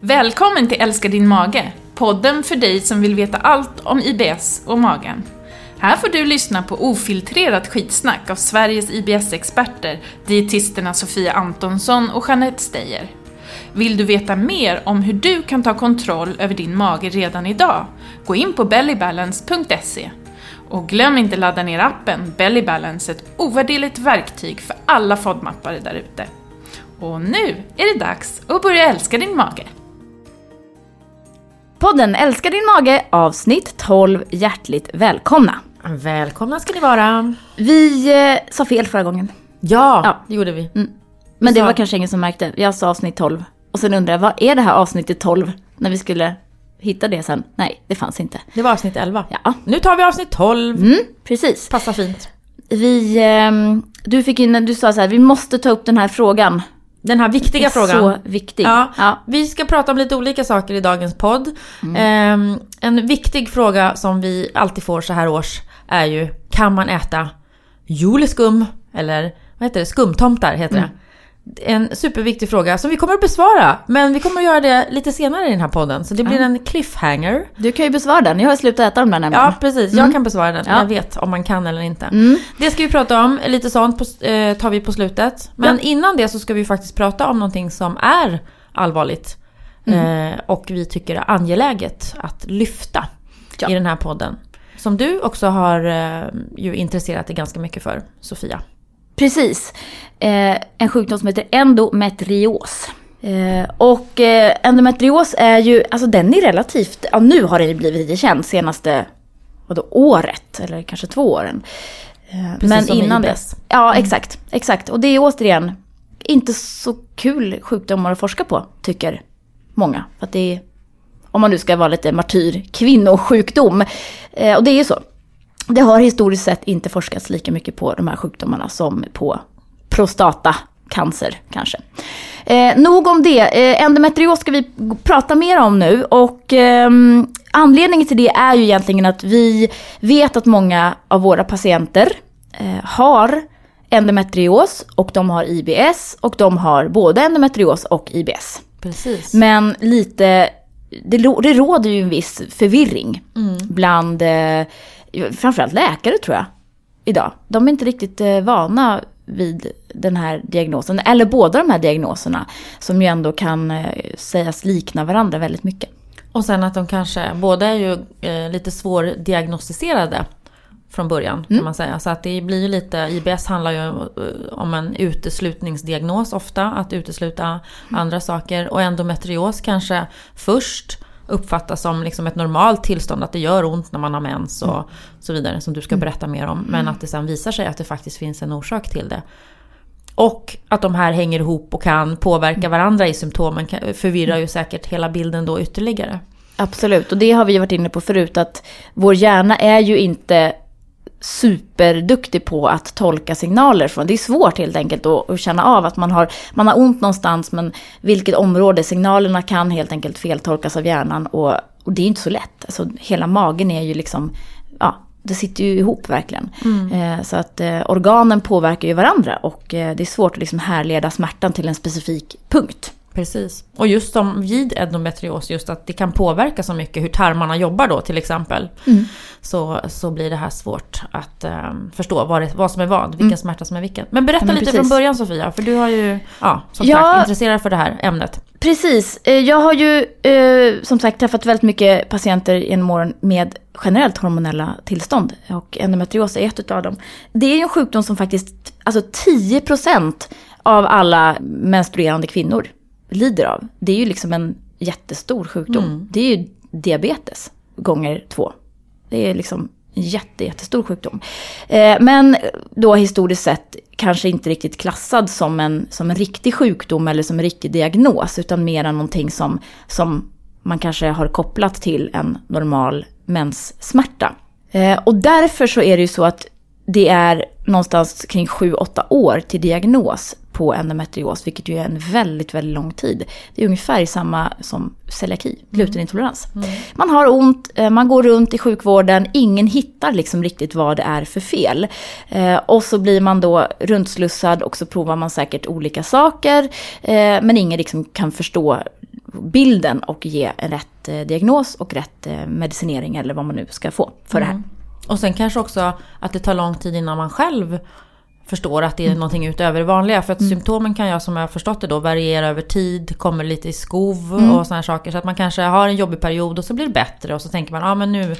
Välkommen till Älska din mage, podden för dig som vill veta allt om IBS och magen. Här får du lyssna på ofiltrerat skitsnack av Sveriges IBS-experter, dietisterna Sofia Antonsson och Jeanette Steyer. Vill du veta mer om hur du kan ta kontroll över din mage redan idag? Gå in på bellybalance.se. Och glöm inte ladda ner appen Belly Balance, ett ovärderligt verktyg för alla FODMappare där ute. Och nu är det dags att börja älska din mage. Podden Älskar din mage avsnitt 12. Hjärtligt välkomna. Välkomna ska ni vara. Vi eh, sa fel förra gången. Ja, Ja. det gjorde vi. Mm. Men det sa- var kanske ingen som märkte. Jag sa avsnitt 12. Och sen undrar jag, vad är det här avsnittet 12? När vi skulle hitta det sen. Nej, det fanns inte. Det var avsnitt 11. Ja, Nu tar vi avsnitt 12. mm, precis. Passar fint. Vi, ehm, du fick in, du sa så här, vi måste ta upp den här frågan. Den här viktiga frågan. Så viktig. Ja. ja. Vi ska prata om lite olika saker i dagens podd. Mm. Ehm, en viktig fråga som vi alltid får så här års är ju, kan man äta juleskum? Eller vad heter det? Skumtomtar heter Mm. det. En superviktig fråga som vi kommer att besvara. Men vi kommer att göra det lite senare i den här podden. Så det blir en cliffhanger. Du kan ju besvara den. Jag har slutat äta dem där nämligen. Ja, precis. Mm. Jag kan besvara den. Ja. Jag vet om man kan eller inte. Mm. Det ska vi prata om, lite sånt på, eh, tar vi på slutet. Men Ja. innan det så ska vi faktiskt prata om någonting som är allvarligt. Mm. Eh, och vi tycker är angeläget att lyfta Ja. i den här podden. Som du också har eh, ju intresserat dig ganska mycket för, Sofia. Precis. Eh, en sjukdom som heter endometrios. Eh, och eh, endometrios är ju, alltså den är relativt, ja nu har den ju blivit lite känd senaste, vadå, året, eller kanske två åren. Eh, Precis som med innan IBS. dess. Ja, exakt, exakt. Och det är återigen inte så kul sjukdomar att forska på, tycker många. För att det är, om man nu ska vara lite martyr, kvinnosjukdom. Eh, och det är ju så. Det har historiskt sett inte forskats lika mycket på de här sjukdomarna som på prostatacancer kanske. Eh, nog om det. Eh, endometrios ska vi prata mer om nu. Och ehm, anledningen till det är ju egentligen att vi vet att många av våra patienter eh, har endometrios och de har IBS och de har både endometrios och IBS. Precis. Men lite, det, det råder ju en viss förvirring bland eh, framförallt läkare tror jag idag. De är inte riktigt eh, vana vid den här diagnosen, eller båda de här diagnoserna som ju ändå kan eh, sägas likna varandra väldigt mycket. Och sen att de kanske, båda är ju eh, lite svårdiagnostiserade från början kan Mm. man säga. Så att det blir ju lite, IBS handlar ju om en uteslutningsdiagnos ofta, att utesluta Mm. andra saker. Och endometrios kanske först uppfattas som liksom ett normalt tillstånd, att det gör ont när man har mens och Mm. så vidare, som du ska berätta mer om. Men att det sen visar sig att det faktiskt finns en orsak till det. Och att de här hänger ihop och kan påverka varandra i symptomen förvirrar ju säkert hela bilden då ytterligare. Absolut, och det har vi varit inne på förut att vår hjärna är ju inte superduktig på att tolka signaler från. Det är svårt helt enkelt att, att känna av att man har, man har ont någonstans men vilket område, signalerna kan helt enkelt feltolkas av hjärnan och, och det är inte så lätt. Alltså, hela magen är ju liksom, ja, det sitter ju ihop verkligen. Eh, så att eh, organen påverkar ju varandra och eh, det är svårt att liksom härleda smärtan till en specifik punkt. Precis. Och just som vid endometrios, just att det kan påverka så mycket hur tarmarna jobbar då till exempel. Mm. Så, så blir det här svårt att eh, förstå vad, det, vad som är vad, vilken smärta som är vilken. Men berätta Mm. Ja, men lite precis. från början Sofia, för du har ju, ja, som Ja. sagt, intresserad för det här ämnet. Precis. Eh, Jag har ju eh, som sagt träffat väldigt mycket patienter genom åren med generellt hormonella tillstånd. Och endometrios är ett av dem. Det är ju en sjukdom som faktiskt, alltså 10% av alla menstruerande kvinnor lider av. Det är ju liksom en jättestor sjukdom. Det är ju diabetes gånger två. Det är liksom en jätte, jättestor sjukdom. Eh, men då historiskt sett kanske inte riktigt klassad som en, som en riktig sjukdom eller som en riktig diagnos, utan mer än någonting som, som man kanske har kopplat till en normal menssmärta. Eh, och därför så är det ju så att det är någonstans kring 7-8 år till diagnos på endometrios, vilket ju är en väldigt, väldigt lång tid. Det är ungefär samma som celiaki, glutenintolerans. Man har ont, eh, man går runt i sjukvården, ingen hittar liksom riktigt vad det är för fel. Eh, och så blir man då runtslussad och så provar man säkert olika saker, eh, men ingen liksom kan förstå bilden och ge rätt diagnos och rätt medicinering eller vad man nu ska få för det här. Och sen kanske också att det tar lång tid innan man själv förstår att det är mm. någonting utöver det vanliga. För att mm. symptomen kan jag som jag har förstått det då variera över tid, kommer lite i skov mm. och sådana saker. Så att man kanske har en jobbig period och så blir det bättre och så tänker man ja ah, men nu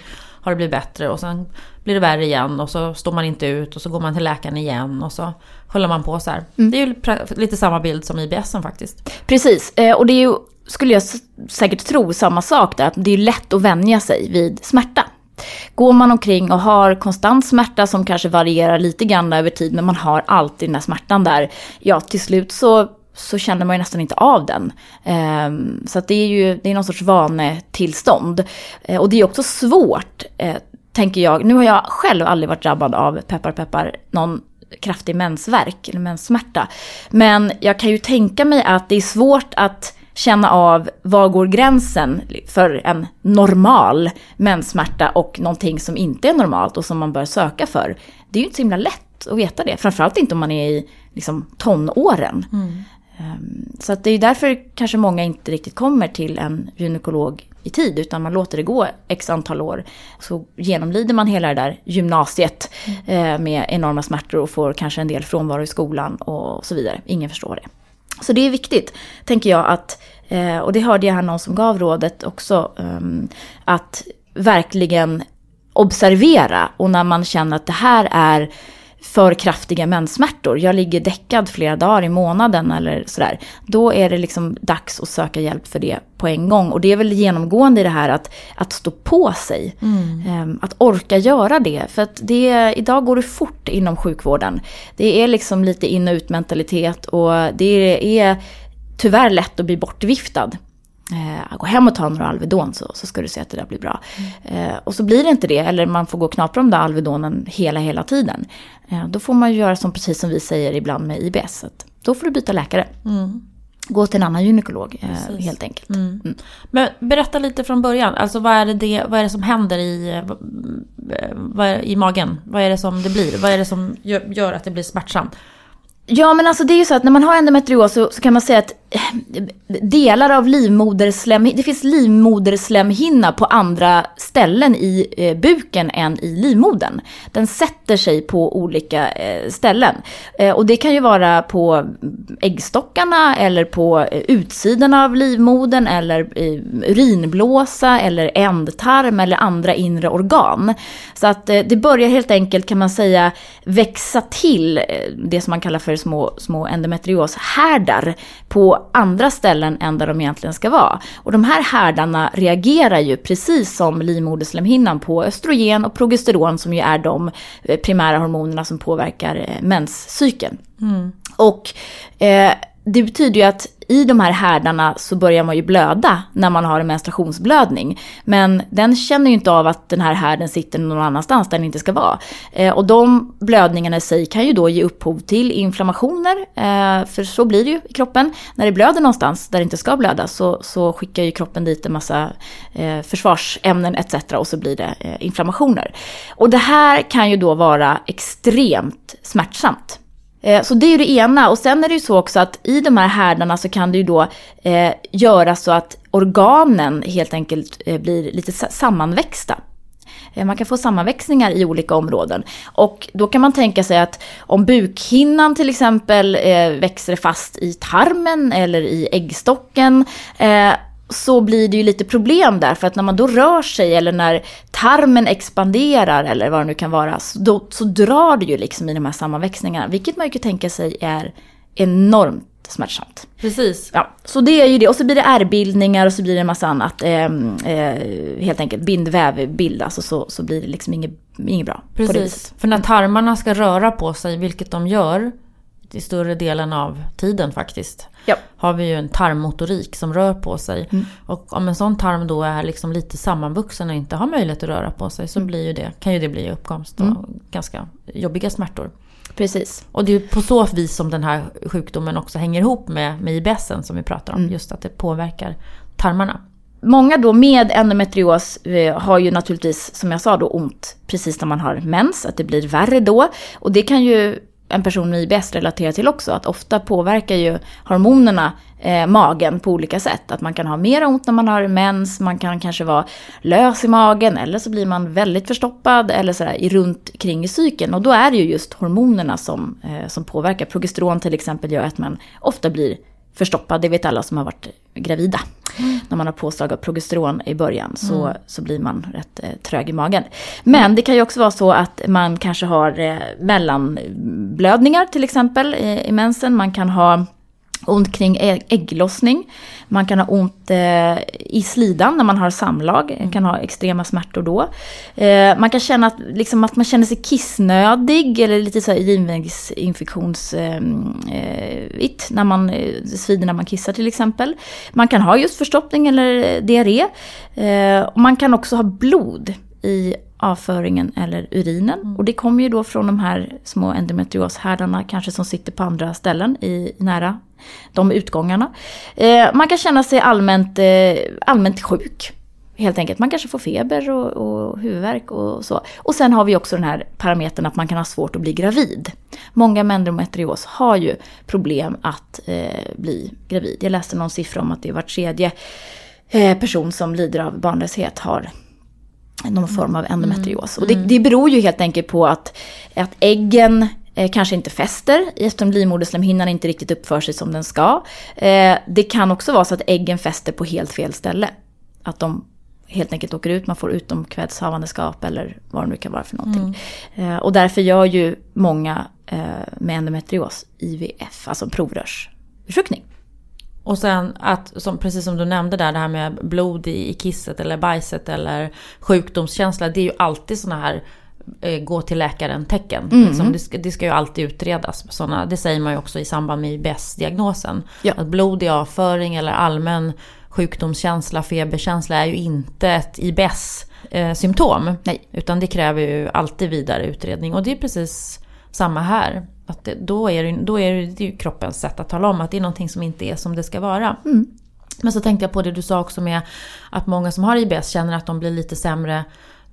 har det blivit bättre och sen blir det värre igen och så står man inte ut och så går man till läkaren igen och så håller man på så här. Mm. Det är ju lite samma bild som IBS faktiskt. Precis, eh, och det är ju, skulle jag säkert tro, samma sak där. Att det är lätt att vänja sig vid smärta. Går man omkring och har konstant smärta som kanske varierar lite grann över tid men man har alltid den här smärtan där. Ja, till slut så, så känner man ju nästan inte av den. Ehm, så att det är ju det är någon sorts vanetillstånd. Eh, och det är också svårt, eh, tänker jag. Nu har jag själv aldrig varit drabbad av peppar peppar någon kraftig mensvärk eller menssmärta. Men jag kan ju tänka mig att det är svårt att känna av var går gränsen för en normal menssmärta och någonting som inte är normalt och som man bör söka för. Det är ju inte så himla lätt att veta det, framförallt inte om man är i liksom, tonåren. Mm. Ehm, så det är därför kanske många inte riktigt kommer till en gynekolog i tid, utan man låter det gå x antal år. Så genomlider man hela det där gymnasiet mm. med enorma smärtor och får kanske en del frånvaro i skolan och så vidare. Ingen förstår det. Så det är viktigt, tänker jag, att, eh, och det hörde jag här någon som gav rådet också, ehm, att verkligen observera. Och när man känner att det här är för kraftiga menssmärtor, jag ligger däckad flera dagar i månaden eller sådär. Då är det liksom dags att söka hjälp för det på en gång. Och det är väl genomgående i det här att, att stå på sig. Mm. Ehm, att orka göra det. För att det, idag går det fort inom sjukvården. Det är liksom lite in och ut mentalitet och det är tyvärr lätt att bli bortviftad eh, gå hem och ta några Alvedon så, så ska du se att det där blir bra. Mm. Eh, och så blir det inte det, eller man får gå och knapra de där Alvedonen hela, hela tiden. Eh, då får man ju göra som precis som vi säger ibland med IBS. Att då får du byta läkare. Mm. Gå till en annan gynekolog eh, helt enkelt. Mm. mm. Men berätta lite från början. Alltså vad är det, vad är det som händer i, eh, vad, i magen? Vad är det som det blir? Vad är det som gör, gör att det blir smärtsamt? Ja men alltså det är ju så att när man har endometrios så, så kan man säga att delar av livmoderslemhinnan, det finns livmoderslemhinna på andra ställen i eh, buken än i livmodern. Den sätter sig på olika eh, ställen. Eh, och det kan ju vara på äggstockarna eller på eh, utsidan av livmodern eller urinblåsa eller ändtarm eller andra inre organ. Så att eh, det börjar helt enkelt kan man säga växa till eh, det som man kallar för små, små endometrioshärdar på andra ställen än där de egentligen ska vara. Och de här härdarna reagerar ju precis som livmoderslemhinnan på östrogen och progesteron som ju är de eh, primära hormonerna som påverkar eh, menscykeln. Mm. Och eh, det betyder ju att i de här härdarna så börjar man ju blöda när man har en menstruationsblödning. Men den känner ju inte av att den här härden sitter någon annanstans där den inte ska vara. Eh, och de blödningarna i sig kan ju då ge upphov till inflammationer. Eh, för så blir det ju i kroppen. När det blöder någonstans där det inte ska blöda så, så skickar ju kroppen dit en massa eh, försvarsämnen etc. Och så blir det eh, inflammationer. Och det här kan ju då vara extremt smärtsamt. Eh, så det är ju det ena. Och sen är det ju så också att i de här härdarna så kan det ju då eh, göra så att organen helt enkelt eh, blir lite sammanväxta. Eh, man kan få sammanväxningar i olika områden. Och då kan man tänka sig att om bukhinnan till exempel eh, växer fast i tarmen eller i äggstocken eh, så blir det ju lite problem där. För att när man då rör sig eller när tarmen expanderar eller vad det nu kan vara, så, då, så drar det ju liksom i de här sammanväxningarna. Vilket man ju kan tänka sig är enormt smärtsamt. Precis. Ja, så det är ju det. Och så blir det ärrbildningar och så blir det en massa annat. Eh, eh, helt enkelt bindväv bildas och så, så blir det liksom inget, inget bra. Precis. För när tarmarna ska röra på sig, vilket de gör till större delen av tiden faktiskt. Ja. Har vi ju en tarmmotorik som rör på sig. Mm. Och om en sån tarm då är liksom lite sammanvuxen och inte har möjlighet att röra på sig så mm. blir ju det, kan ju det bli uppkomst av mm. ganska jobbiga smärtor. Precis. Och det är på så vis som den här sjukdomen också hänger ihop med, med IBS som vi pratar om. Mm. Just att det påverkar tarmarna. Många då med endometrios eh, har ju naturligtvis, som jag sa då, ont precis när man har mens, att det blir värre då. Och det kan ju en person med IBS relaterar till också. Att ofta påverkar ju hormonerna eh, magen på olika sätt. Att man kan ha mer ont när man har mens, man kan kanske vara lös i magen eller så blir man väldigt förstoppad eller sådär runt kring i cykeln. Och då är det ju just hormonerna som, eh, som påverkar. Progesteron till exempel gör att man ofta blir förstoppad. Det vet alla som har varit gravida. Mm. När man har påslag av progesteron i början så, mm. så blir man rätt eh, trög i magen. Men det kan ju också vara så att man kanske har eh, mellanblödningar till exempel i, i mensen. Man kan ha ont kring ägglossning. Man kan ha ont eh, i slidan när man har samlag, man kan ha extrema smärtor då. Eh, man kan känna att, liksom, att man känner sig kissnödig eller lite så här urinvägsinfektionsvitt eh, eh när man eh, svider när man kissar till exempel. Man kan ha just förstoppning eller eh, diarré. Eh, och man kan också ha blod i avföringen eller urinen. Mm. Och det kommer ju då från de här små endometrioshärdarna kanske som sitter på andra ställen i, nära de utgångarna. Eh, man kan känna sig allmänt, eh, allmänt sjuk. Helt enkelt. Man kanske får feber och, och huvudvärk och så. Och sen har vi också den här parametern att man kan ha svårt att bli gravid. Många med endometrios har ju problem att eh, bli gravid. Jag läste någon siffra om att det är var tredje eh, person som lider av barnlöshet har någon form av endometrios. Mm. Och det, det beror ju helt enkelt på att, att äggen eh, kanske inte fäster eftersom livmoderslemhinnan inte riktigt uppför sig som den ska. Eh, det kan också vara så att äggen fäster på helt fel ställe. Att de helt enkelt åker ut, man får utomkvällshavandeskap eller vad det nu kan vara för någonting. Mm. Eh, och därför gör ju många eh, med endometrios IVF, alltså provrörsbefruktning. Och sen att, som, precis som du nämnde där, det här med blod i, i kisset eller bajset eller sjukdomskänsla. Det är ju alltid sådana här eh, gå till läkaren-tecken. Mm. Liksom, det, ska, det ska ju alltid utredas. Såna, det säger man ju också i samband med IBS-diagnosen. Ja. Att blod i avföring eller allmän sjukdomskänsla, feberkänsla är ju inte ett IBS-symptom. Eh, Utan det kräver ju alltid vidare utredning. Och det är precis samma här. Att det, då är, det, då är det ju kroppens sätt att tala om att det är någonting som inte är som det ska vara. Mm. Men så tänkte jag på det du sa också med att många som har IBS känner att de blir lite sämre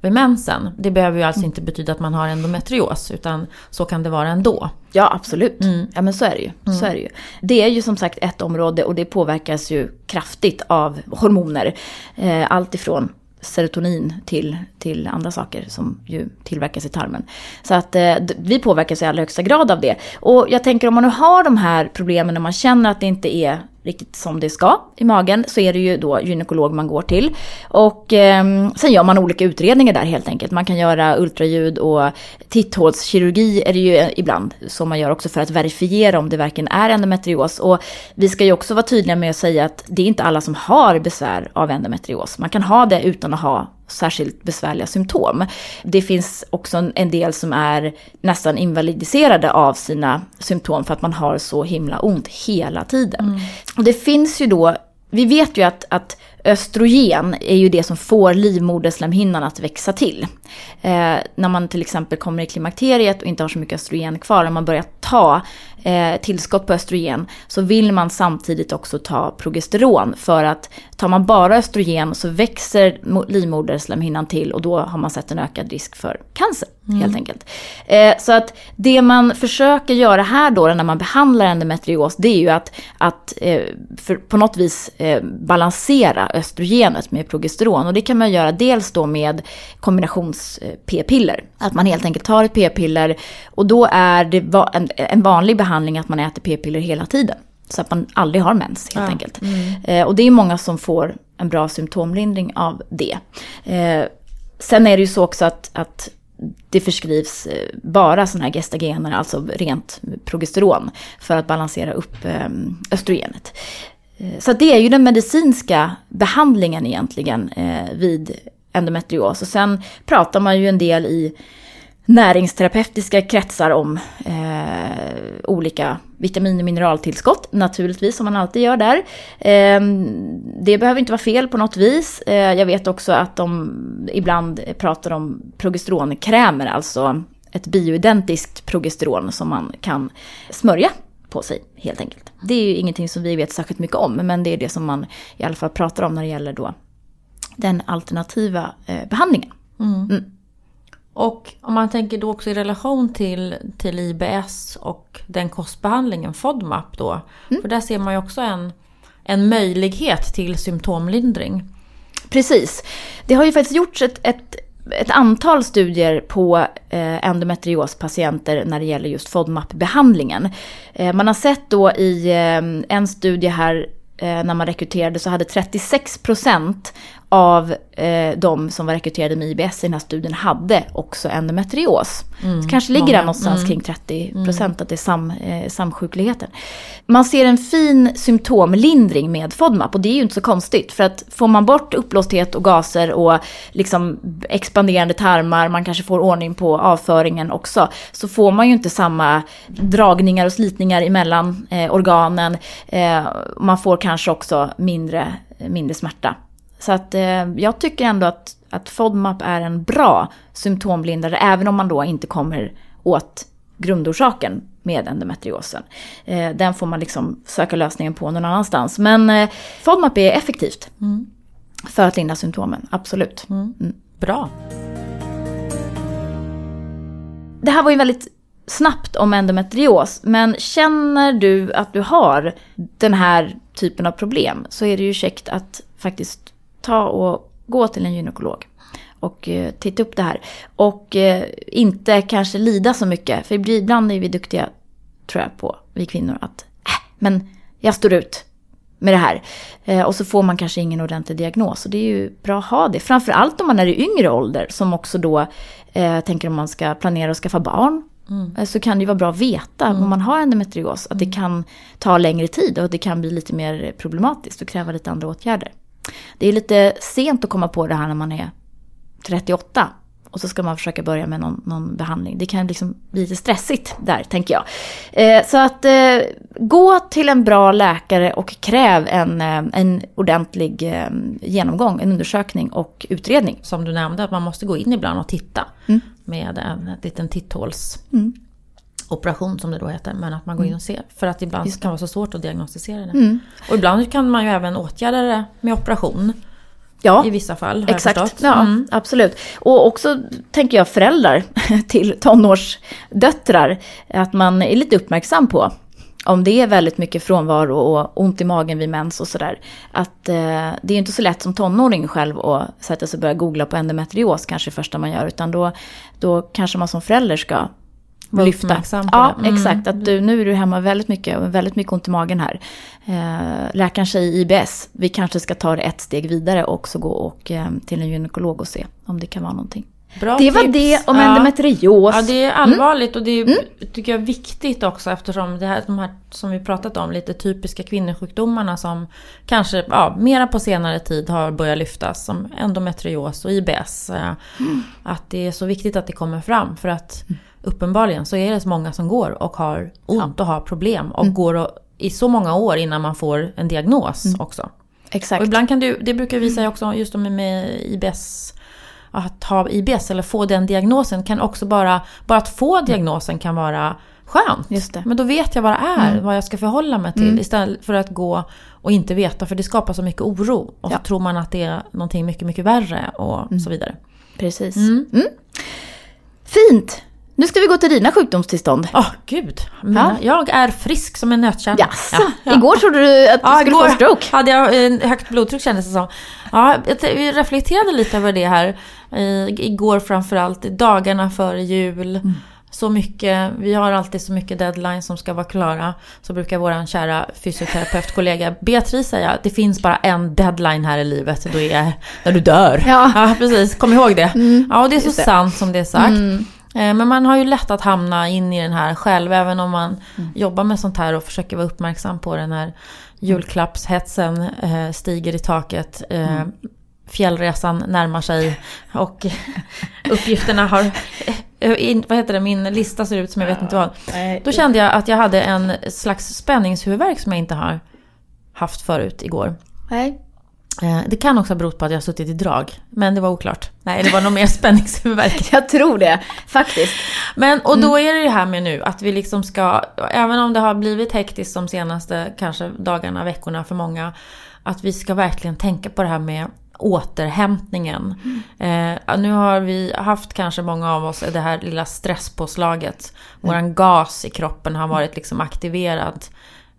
vid mensen. Det behöver ju alltså mm. inte betyda att man har endometrios utan så kan det vara ändå. Ja absolut, mm. ja men så är, det ju. Mm. så är det ju. Det är ju som sagt ett område och det påverkas ju kraftigt av hormoner. Eh, allt ifrån serotonin till, till andra saker som ju tillverkas i tarmen. Så att eh, vi påverkas i allra högsta grad av det. Och jag tänker om man nu har de här problemen och man känner att det inte är riktigt som det ska i magen så är det ju då gynekolog man går till. Och eh, sen gör man olika utredningar där helt enkelt. Man kan göra ultraljud och titthålskirurgi är det ju eh, ibland som man gör också för att verifiera om det verkligen är endometrios. Och vi ska ju också vara tydliga med att säga att det är inte alla som har besvär av endometrios. Man kan ha det utan att ha särskilt besvärliga symptom. Det finns också en del som är nästan invalidiserade av sina symptom för att man har så himla ont hela tiden. Mm. Och det finns ju då, vi vet ju att, att östrogen är ju det som får livmoderslemhinnan att växa till. Eh, när man till exempel kommer i klimakteriet och inte har så mycket östrogen kvar, när man börjar ta eh, tillskott på östrogen så vill man samtidigt också ta progesteron. För att tar man bara östrogen så växer livmoderslemhinnan till och då har man sett en ökad risk för cancer. Mm. Helt enkelt. Eh, så att det man försöker göra här då när man behandlar endometrios det är ju att, att eh, på något vis eh, balansera östrogenet med progesteron. Och det kan man göra dels då med kombinations-p-piller. Att man helt enkelt tar ett p-piller och då är det en, vanlig behandling att man äter p-piller hela tiden. Så att man aldrig har mens helt ja. enkelt. Mm. Eh, och det är många som får en bra symptomlindring av det. Eh, sen är det ju så också att, att det förskrivs eh, bara sådana här gestagener, alltså rent progesteron, för att balansera upp eh, östrogenet. Eh, så det är ju den medicinska behandlingen egentligen eh, vid endometrios. Och sen pratar man ju en del i näringsterapeutiska kretsar om eh, olika vitamin och mineraltillskott, naturligtvis som man alltid gör där. Eh, det behöver inte vara fel på något vis. Eh, jag vet också att de ibland pratar om progesteronkrämer, alltså ett bioidentiskt progesteron som man kan smörja på sig helt enkelt. Det är ju ingenting som vi vet särskilt mycket om, men det är det som man i alla fall pratar om när det gäller då den alternativa eh, behandlingen. Mm. Mm. Och om man tänker då också i relation till, till IBS och den kostbehandlingen, FODMAP då. Mm. För där ser man ju också en, en möjlighet till symptomlindring. Precis. Det har ju faktiskt gjorts ett, ett, ett antal studier på eh, endometriospatienter när det gäller just FODMAP-behandlingen. Eh, man har sett då i eh, en studie här när man rekryterade så hade 36% av eh, de som var rekryterade med IBS i den här studien hade också endometrios. så kanske ligger många. någonstans kring 30% att det är sam, eh, samsjukligheten. Man ser en fin symptomlindring med FODMAP och det är ju inte så konstigt för att får man bort uppblåsthet och gaser och liksom expanderande tarmar, man kanske får ordning på avföringen också, så får man ju inte samma dragningar och slitningar emellan eh, organen. Eh, man får kanske också mindre, mindre smärta. Så att eh, jag tycker ändå att, att FODMAP är en bra symptomlindare, även om man då inte kommer åt grundorsaken med endometriosen. Eh, den får man liksom söka lösningen på någon annanstans. Men eh, FODMAP är effektivt för att lindra symptomen, absolut. Bra. Det här var ju väldigt snabbt om endometrios, men känner du att du har den här typen av problem så är det ju käckt att faktiskt ta och gå till en gynekolog och eh, titta upp det här. Och eh, inte kanske lida så mycket, för ibland är vi duktiga, tror jag på, vi kvinnor, att äh, men jag står ut med det här. Eh, och så får man kanske ingen ordentlig diagnos. Och det är ju bra att ha det. Framförallt om man är i yngre ålder, som också då eh, tänker om man ska planera att skaffa barn. Eh, Så kan det ju vara bra att veta om man har endometrios, att det kan ta längre tid och det kan bli lite mer problematiskt och kräva lite andra åtgärder. Det är lite sent att komma på det här när man är 38 och så ska man försöka börja med någon, någon behandling. Det kan liksom bli lite stressigt där, tänker jag. Eh, så att eh, gå till en bra läkare och kräv en, eh, en ordentlig eh, genomgång, en undersökning och utredning. Som du nämnde, att man måste gå in ibland och titta. Mm. Med en liten titthålsoperation som det då heter. Men att man går in och ser. För att ibland kan det vara så svårt att diagnostisera det. Mm. Och ibland kan man ju även åtgärda det med operation. Ja, I vissa fall har Exakt, ja Mm. absolut. Och också tänker jag föräldrar till tonårsdöttrar, att man är lite uppmärksam på om det är väldigt mycket frånvaro och ont i magen vid mens och sådär. Att eh, det är inte så lätt som tonåring själv att sätta sig och börja googla på endometrios kanske första man gör, utan då, då kanske man som förälder ska Vara lyfta. uppmärksam på ja, det. Mm. exakt. Att du, nu är du hemma väldigt mycket och väldigt mycket ont i magen här. Eh, läkaren säger IBS, vi kanske ska ta det ett steg vidare och också gå och, eh, till en gynekolog och se om det kan vara någonting. Bra det var tips. det om Ja. endometrios. Ja, det är allvarligt och det är, Mm. tycker jag är viktigt också eftersom det här, de här som vi pratat om, lite typiska kvinnosjukdomarna som kanske ja, mera på senare tid har börjat lyftas som endometrios och IBS. eh, Mm. Att det är så viktigt att det kommer fram för att uppenbarligen så är det så många som går och har ont och har problem och Mm. går och, i så många år innan man får en diagnos också. Exakt. Och ibland kan du, det brukar visa sig också just med, med IBS, att ha IBS eller få den diagnosen kan också bara, bara att få diagnosen kan vara skönt. Just det. Men då vet jag vad det är, vad jag ska förhålla mig till istället för att gå och inte veta för det skapar så mycket oro. Och Ja. så tror man att det är någonting mycket, mycket värre och så vidare. Precis. Mm. Fint! Nu ska vi gå till dina sjukdomstillstånd. Åh gud, mina, jag är frisk som en nötkärna. Ja, ja. Igår trodde du att du Ja, skulle få stroke. hade jag eh, högt blodtryck kändes det som. Ja, vi reflekterade lite över det här i, igår framförallt, dagarna före jul. Mm. Så mycket, vi har alltid så mycket deadlines som ska vara klara. Så brukar vår kära fysioterapeutkollega Beatrice säga det finns bara en deadline här i livet, då är när du dör. Ja. precis, kom ihåg det. Ja, och det är så sant som det är sagt. Mm. Eh, Men man har ju lätt att hamna in i den här själv, även om man Mm. jobbar med sånt här och försöker vara uppmärksam på den här julklappshetsen eh, stiger i taket. Eh, Mm. Fjällresan närmar sig och uppgifterna har... vad heter det? Min lista ser ut som jag vet inte vad. Då kände jag att jag hade en slags spänningshuvudvärk som jag inte har haft förut igår. Nej. Eh, Det kan också ha berott på att jag har suttit i drag, men det var oklart. Nej, det var nog mer spänningshuvudvärk. Jag tror det, faktiskt. Men och då är det det här med nu att vi liksom ska, även om det har blivit hektiskt de senaste kanske dagarna, veckorna för många, att vi ska verkligen tänka på det här med återhämtningen. Eh, nu har vi haft kanske många av oss det här lilla stresspåslaget. Våran gas i kroppen har varit liksom aktiverad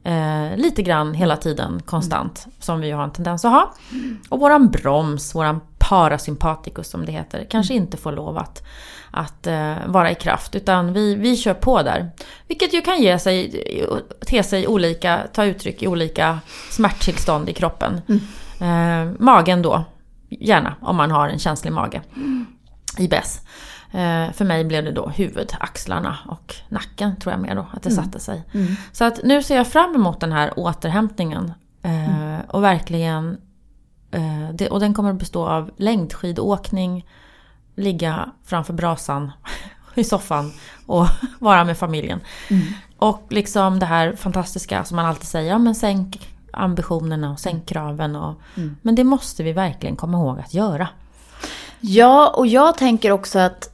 eh, lite grann hela tiden konstant. Som vi har en tendens att ha. Och våran broms, våran parasympaticus som det heter, kanske inte får lov att, att eh, vara i kraft. Utan vi, vi kör på där. Vilket ju kan ge sig, te sig olika, ta uttryck i olika smärttillstånd i kroppen. Eh, magen då, gärna om man har en känslig mage. IBS. Eh, för mig blev det då huvud, axlarna och nacken tror jag mer då att det satte sig. Så att nu ser jag fram emot den här återhämtningen. Eh, och verkligen Eh, och den kommer att bestå av längdskidåkning, ligga framför brasan i soffan och vara med familjen. Och liksom det här fantastiska som man alltid säger, ja men sänk ambitionerna och sänk kraven. Och, Men det måste vi verkligen komma ihåg att göra. Ja, och jag tänker också att,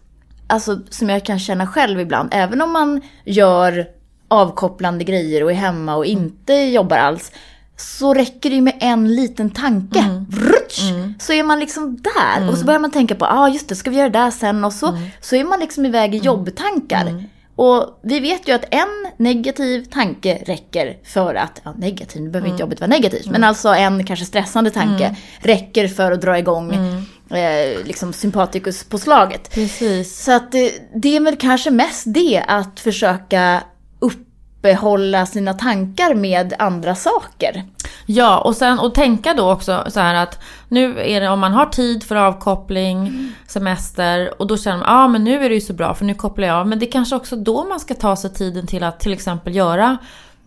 alltså som jag kan känna själv ibland, även om man gör avkopplande grejer och är hemma och inte jobbar alls, så räcker det ju med en liten tanke. Vrutsch, Så är man liksom där. Och så börjar man tänka på, ja ah, just det, ska vi göra det där sen? Och så, så är man liksom iväg i jobbtankar. Och vi vet ju att en negativ tanke räcker för att, ja negativ, nu behöver inte jobbet vara negativt, men alltså en kanske stressande tanke räcker för att dra igång eh, liksom sympatikuspåslaget. Precis. Så att det, det är väl kanske mest det, att försöka uppehålla sina tankar med andra saker. Ja, och, sen, och tänka då också så här att nu är det om man har tid för avkoppling, semester och då känner man ja ah, men nu är det ju så bra för nu kopplar jag av. Men det är kanske också då man ska ta sig tiden till att till exempel göra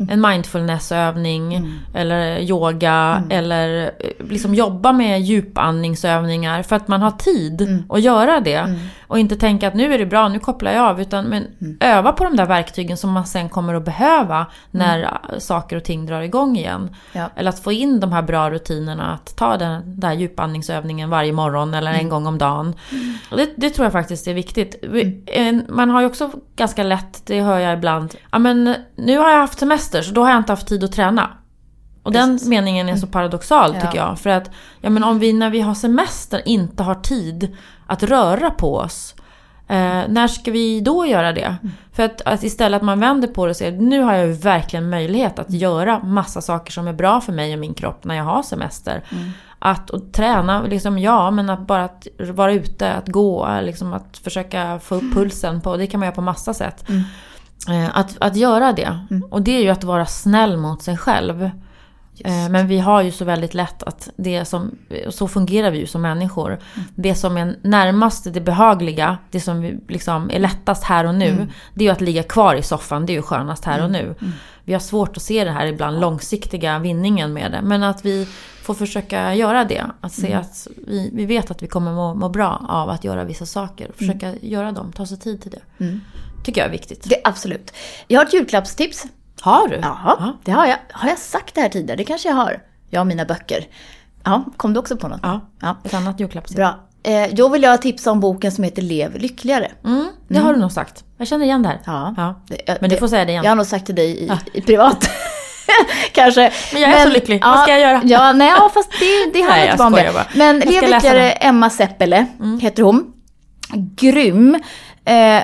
en mindfulnessövning eller yoga eller eh, liksom jobba med djupandningsövningar för att man har tid att göra det. Och inte tänka att nu är det bra, nu kopplar jag av. Utan men öva på de där verktygen som man sen kommer att behöva när eh, saker och ting drar igång igen. Ja. Eller att få in de här bra rutinerna, att ta den där djupandningsövningen varje morgon eller en gång om dagen. Det, det tror jag faktiskt är viktigt. Man har ju också ganska lätt, det hör jag ibland, ja men nu har jag haft semester så då har jag inte haft tid att träna. Och den Precis. meningen är så paradoxal Ja. tycker jag. För att ja, men om vi när vi har semester inte har tid att röra på oss. Eh, när ska vi då göra det? För att, att istället att man vänder på det och säger nu har jag ju verkligen möjlighet att göra massa saker som är bra för mig och min kropp när jag har semester. Att och träna, liksom, ja men att bara att vara ute, att gå, liksom att försöka få upp pulsen på, det kan man göra på massa sätt. Eh, Att, att göra det. Och det är ju att vara snäll mot sig själv. Eh, Men vi har ju så väldigt lätt att det som, så fungerar vi ju som människor. Det som är närmast det behagliga, det som liksom är lättast här och nu. Det är ju att ligga kvar i soffan, det är ju skönast här och nu. Vi har svårt att se det här ibland långsiktiga vinningen med det. Men att vi får försöka göra det. Att se att vi, vi vet att vi kommer må, må bra av att göra vissa saker. Försöka göra dem, ta sig tid till det. Tycker jag är viktigt. Det, absolut. Jag har ett julklappstips. Har du? Jaha, det har jag. Har jag sagt det här tidigare? Det kanske jag har. Jag och mina böcker. Ja, kom du också på något? Ja, ja. ett annat julklappstips. Bra. Eh, då vill jag tipsa om boken som heter Lev lyckligare. Mm, det har du nog sagt. Jag känner igen det här. Ja. ja. Det- Men du får säga det igen. Jag har nog sagt till dig i, i privat. Kanske. Men jag är så lycklig. Vad ska jag göra? Ja, nej, ja, fast det, det handlar inte bara om det. bara. Men Lev lyckligare. Mm. Emma Seppele heter hon. Grym. Eh,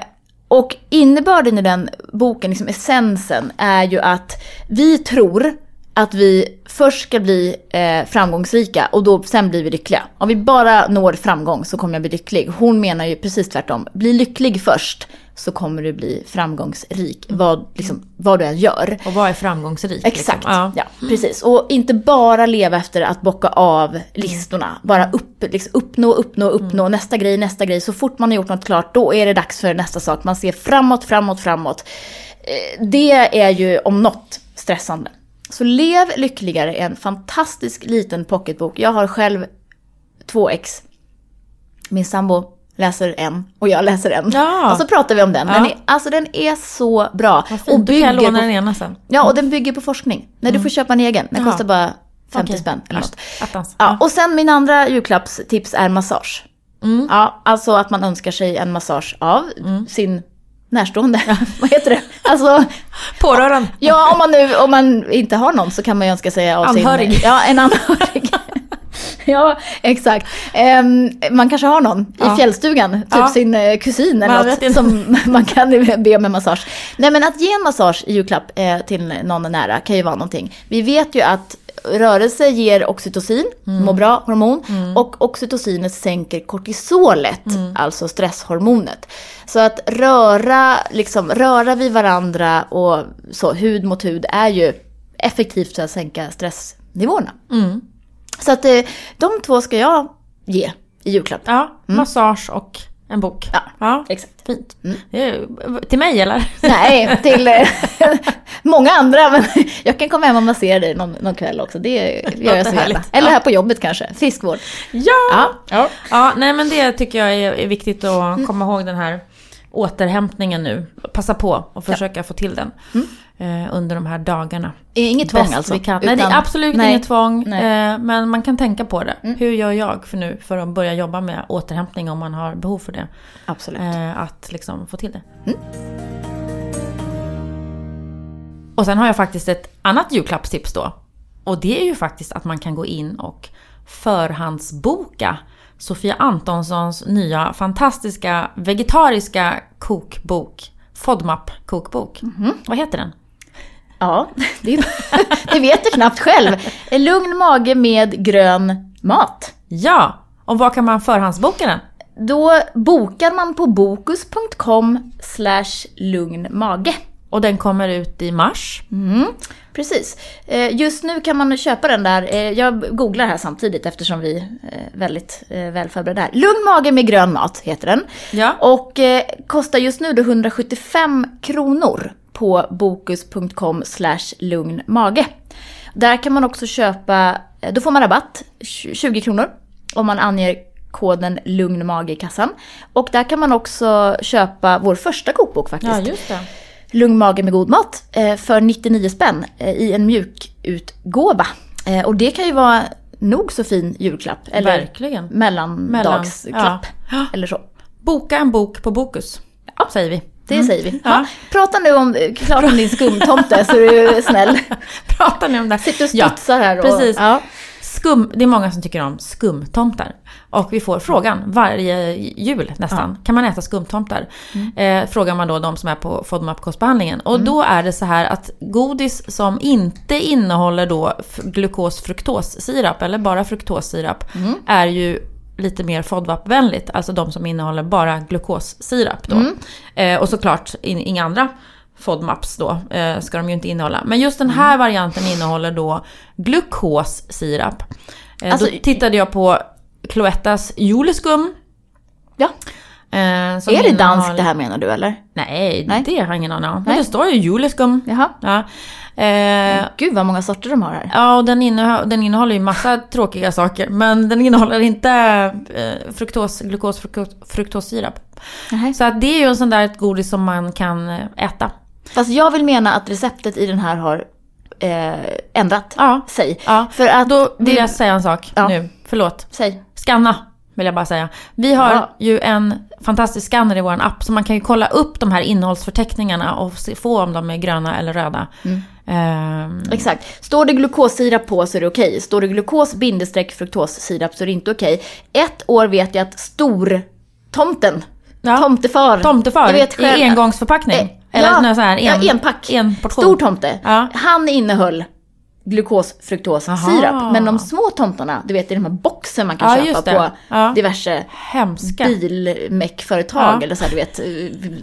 och innebörden i den boken, liksom essensen, är ju att vi tror att vi först ska bli eh, framgångsrika och då, sen blir vi lyckliga. Om vi bara når framgång så kommer jag bli lycklig. Hon menar ju precis tvärtom. Bli lycklig först så kommer du bli framgångsrik. Vad, liksom, vad du än gör. Och vad är framgångsrik? Exakt, Liksom? Ja. ja. precis. Och inte bara leva efter att bocka av listorna. Bara upp, liksom, uppnå, uppnå, uppnå, nästa grej, nästa grej. Så fort man har gjort något klart, då är det dags för nästa sak. Man ser framåt, framåt, framåt. Eh, Det är ju om något stressande. Så Lev lyckligare är en fantastisk liten pocketbok. Jag har själv två ex. Min sambo läser en och jag läser en. Ja. Och så pratar vi om den. Den Ja. är, alltså den är så bra. Vad fint. Då kan jag låna den ena sen. Ja, och den bygger på forskning. Nej, du får köpa en egen. Den Jaha. kostar bara 50 Okej. spänn eller något. Attans. Ja, och sen min andra julklappstips är massage. Ja, alltså att man önskar sig en massage av sin närstående. Vad heter det? Alltså, Pårörande. ja, om man nu om man inte har någon så kan man ju önska sig av Anhörig. sin... Ja, en anhörig. Ja, exakt. Ehm, man kanske har någon Ja. i fjällstugan, typ Ja. sin eh, kusin eller något, som man kan be om en massage. Nej men att ge en massage i julklapp eh, till någon nära kan ju vara någonting. Vi vet ju att rörelse ger oxytocin, Mm. må bra hormon, och oxytocinet sänker kortisolet, Mm. alltså stresshormonet. Så att röra, liksom, röra vid varandra och så, hud mot hud är ju effektivt för att sänka stressnivåerna. Mm. Så att eh, de två ska jag ge i julklapp. Ja, massage och en bok. Ja. ja. Exakt. Fint. Är, till mig eller? Nej, till eh, många andra. Men jag kan komma hem och massera dig någon, någon kväll också. Det gör jag så gärna. Eller Ja. här på jobbet kanske. Fiskvård. Ja! Ja. ja! Ja, nej men det tycker jag är, är viktigt att komma ihåg den här återhämtningen nu. Passa på och försöka få till den eh, under de här dagarna. Inget tvång Bäst alltså. vi kan. nej, det utan- är absolut nej. inget tvång. Mm. Eh, men man kan tänka på det. Hur gör jag för nu för att börja jobba med återhämtning om man har behov för det? Absolut. Eh, att liksom få till det. Mm. Och sen har jag faktiskt ett annat julklappstips då. Och det är ju faktiskt att man kan gå in och förhandsboka Sofia Antonssons nya fantastiska vegetariska kokbok. FODMAP kokbok. Mhm. Vad heter den? Ja, det, det vet du knappt själv. En lugn mage med grön mat. Ja! Och var kan man förhandsboka den? Då bokar man på bokus.com slash lugn mage. Och den kommer ut i mars. Mm, precis. Eh, Just nu kan man köpa den där. eh, Jag googlar här samtidigt eftersom vi är väldigt eh, väl förberedda här. Lugn mage med grön mat heter den. Ja. Och kostar just nu då 175 kronor på bokus.com slash lugn mage. Där kan man också köpa, då får man rabatt, 20 kronor, om man anger koden lugn mage i kassan. Och där kan man också köpa vår första kokbok faktiskt. just det. Lugn mage med god mat eh, för 99 spänn eh, i en mjukutgåva. Eh, Och det kan ju vara nog så fin julklapp. Eller Verkligen. mellandagsklapp. Ja. Eller så. Boka en bok på Bokus. Säger vi. Det säger vi. Mm. Ja. Ja. Prata nu om, klart om din skumtomte så du är snäll. Pratar ni om det? Sitter och Ja, studsar här. Och, precis. Ja. Skum, det är många som tycker om skumtomtar. Och vi får frågan varje jul nästan. Kan man äta skumtomtar? Mm. Eh, frågar man då de som är på FODMAP-kostbehandlingen. Och då är det så här att godis som inte innehåller då glukos-fruktossirap eller bara fruktossirap Mm. är ju lite mer FODMAP-vänligt. Alltså de som innehåller bara glukossirap då. Mm. Eh, och såklart in, inga andra FODMAPs då eh, ska de ju inte innehålla. Men just den här varianten innehåller då glukossirap. Eh, Alltså- då tittade jag på Cloettas juleskum. ja. Eh, Är det innehåller- danskt det här menar du eller? Nej, Nej. det har jag ingen aning om. Men det står ju juleskum. Jaha. Ja. Eh, Gud vad många sorter de har här. Ja, och den, innehå- den innehåller ju massa tråkiga saker. Men den innehåller inte eh, fruktos, glukos, fruktos, fruktossirap. Så att det är ju en sån där ett godis som man kan eh, äta. Fast jag vill mena att receptet i den här har eh, ändrat Ja. sig. Ja, För att då vill det- jag säga en sak Ja. nu. Förlåt. Säg. Scanna, vill jag bara säga. Vi har Ja. ju en fantastisk scanner i vår app, så man kan ju kolla upp de här innehållsförteckningarna och få om de är gröna eller röda. Mm. Ehm, Exakt. Står det glukossirap på så är det okej. Står det glukos bindestreck fruktossirap så är det inte okej. Ett år vet jag att stortomten, ja. tomtefar, Tomtefar jag vet själv, i engångsförpackning. Eh, eller ja, sån här en, ja, enpack. En portion. Stor tomte. Ja. Han innehöll glukos, fruktos, Aha. sirap. Men de små tomtarna, du vet i de här boxen man kan Ja, köpa på Ja. diverse Hemska. bilmäckföretag Ja. eller så här, du vet,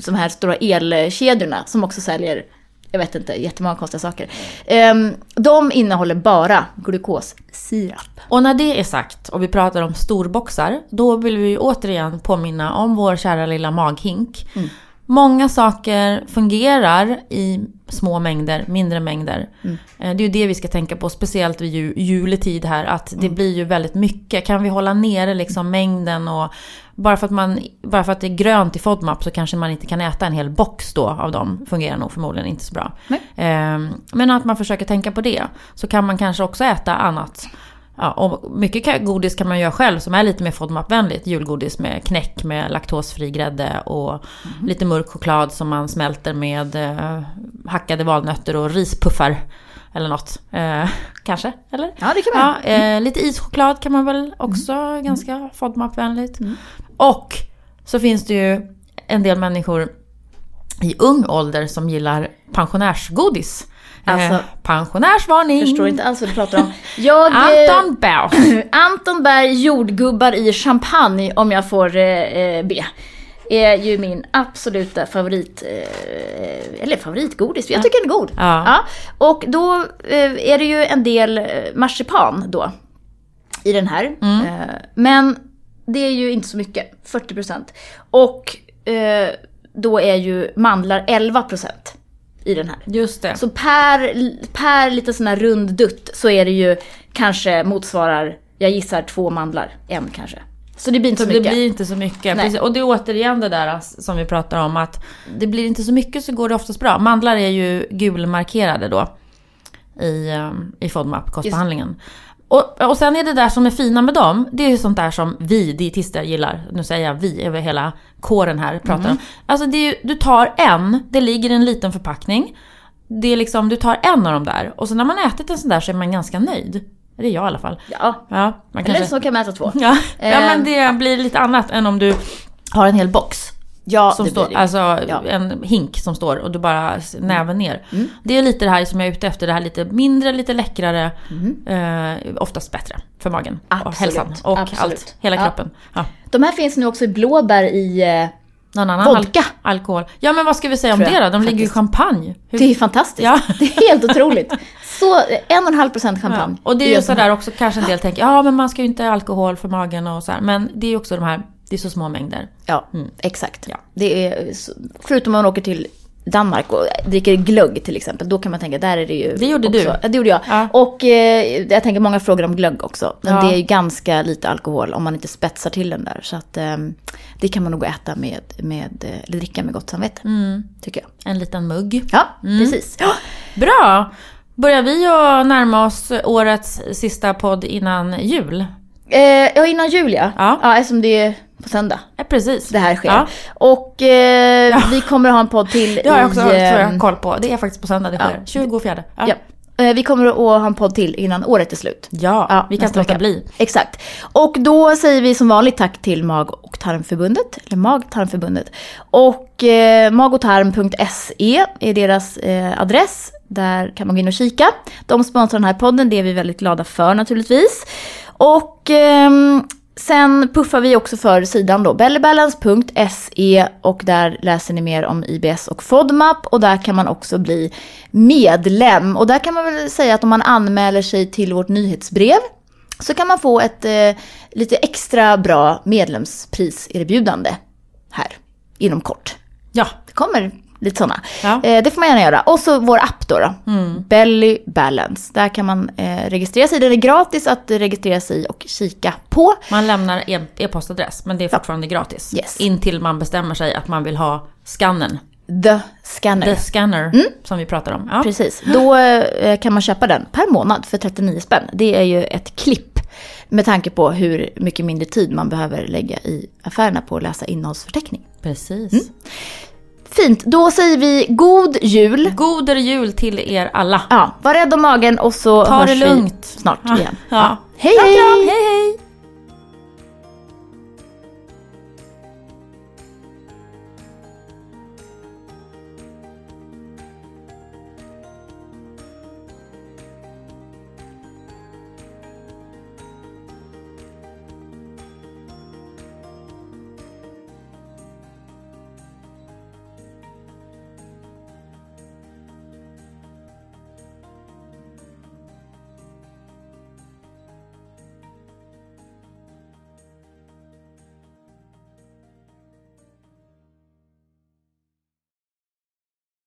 de här stora elkedjorna som också säljer, jag vet inte, jättemånga konstiga saker. Ehm, de innehåller bara glukossirap. Och när det är sagt och vi pratar om storboxar, då vill vi återigen påminna om vår kära lilla maghink. Mm. Många saker fungerar i små mängder, mindre mängder. Mm. Eh, Det är ju det vi ska tänka på, speciellt vid ju, juletid här, att det Mm. blir ju väldigt mycket. Kan vi hålla nere liksom mängden och bara för, att man, bara för att det är grönt i FODMAP så kanske man inte kan äta en hel box då av dem. Fungerar nog förmodligen inte så bra. Nej. Ehm, Men att man försöker tänka på det. Så kan man kanske också äta annat. Ja, och mycket godis kan man göra själv som är lite mer FODMAP-vänligt. Julgodis med knäck med laktosfri grädde och lite mörk choklad som man smälter med eh, hackade valnötter och rispuffar. Eller något. Eh, kanske, eller? Ja, det kan man Ja, eh, lite ischoklad kan man väl också, ganska FODMAP-vänligt. Och så finns det ju en del människor i ung ålder som gillar pensionärsgodis. Alltså, eh, pensionärsvarning! Förstår inte alls vad du pratar om. Jag, eh, Anton Bauer. Anton Berg jordgubbar i champagne om jag får eh, eh, be. Är ju min absoluta favorit, eh, eller favoritgodis, jag tycker den är god. Ja. Och då eh, är det ju en del marsipan då i den här. Mm. Men det är ju inte så mycket, 40%. Och då är ju mandlar 11% i den här. Just det. Så per, per lite sån här rund dutt så är det ju kanske motsvarar, jag gissar två mandlar, en kanske. Så det blir inte Så så, det mycket. blir inte så mycket. Och det är återigen det där alltså, som vi pratar om att det blir inte så mycket så går det oftast bra. Mandlar är ju gulmarkerade då i, um, i FODMAP, kostbehandlingen. Och, och sen är det där som är fina med dem, det är ju sånt där som vi dietister gillar. Nu säger jag vi över hela kåren här pratar Mhm. om. Alltså det är ju, du tar en, det ligger i en liten förpackning. Det är liksom, du tar en av dem där. Och så när man ätit en sån där så är man ganska nöjd. Det är jag i alla fall. Ja, Ja, man eller kanske... så kan man äta två. Ja, ja men det blir lite annat än om du har en hel box. Ja, Som det står, blir det. alltså Ja. en hink som står och du bara näven ner. Det är lite det här som jag är ute efter, det här lite mindre, lite läckrare. Eh, oftast bättre för magen och Absolut, hälsan och absolut. allt. Hela Ja. kroppen. Ja. De här finns nu också i blåbär i... eh, Någon annan Vodka. Al- alkohol. Ja men vad ska vi säga om det då? De ligger i faktiskt. champagne. Hur- Det är fantastiskt. Ja. Det är helt otroligt. Så en och en halv procent Ja. champagne. Och det är ju sådär också, kanske en del tänker, ja men man ska ju inte ha alkohol för magen och så här. Men det är ju också de här, det är så små mängder. Ja, exakt. Ja. Det är, förutom om man åker till Danmark och dricker glögg till exempel, då kan man tänka, där är det ju Det gjorde också, du. Ja, det gjorde jag. Ja. Och eh, jag tänker många frågar om glögg också. Men Ja. det är ju ganska lite alkohol om man inte spetsar till den där. Så att eh, det kan man nog äta med, med, eh, eller dricka med gott samvete. Mm. Tycker jag. En liten mugg. Ja, precis. Ja. Bra! Börjar vi att närma oss årets sista podd innan jul? Eh, ja, innan jul ja. Ja. ja. Eftersom det är på söndag Ja, precis. det här sker. Ja. Och eh, vi kommer att ha en podd till Det har jag också i, jag, koll på. Det är faktiskt på söndag det ja. sker. 24. Ja. Ja. Eh, Vi kommer att ha en podd till innan året är slut. Ja, vi kan inte låta bli. Exakt. Och då säger vi som vanligt tack till Mag och tarmförbundet, eller Mag-tarmförbundet. Och eh, magotarm.se är deras eh, adress. Där kan man gå in och kika. De sponsrar den här podden, det är vi väldigt glada för naturligtvis. Och ehm, sen puffar vi också för sidan då, bellybalance.se och där läser ni mer om IBS och FODMAP och där kan man också bli medlem. Och där kan man väl säga att om man anmäler sig till vårt nyhetsbrev så kan man få ett eh, lite extra bra medlemspriserbjudande här inom kort. Ja, Det kommer lite sådana. Ja. Eh, det får man gärna göra. Och så vår app då. då. Belly Balance. Där kan man eh, registrera sig. Den är gratis att registrera sig och kika på. man lämnar e- e-postadress men det är fortfarande gratis. Yes. Intill man bestämmer sig att man vill ha skannen. The Scanner. The scanner som vi pratar om. Ja. Precis. Då eh, kan man köpa den per månad för 39 spänn. Det är ju ett klipp med tanke på hur mycket mindre tid man behöver lägga i affärerna på att läsa innehållsförteckning. Precis. Fint, då säger vi god jul. God jul till er alla. Ja, var rädd om magen och så Ta hörs det vi lugnt. snart Ja. igen. Ja. Hej Kram, hej! kram. Hej hej!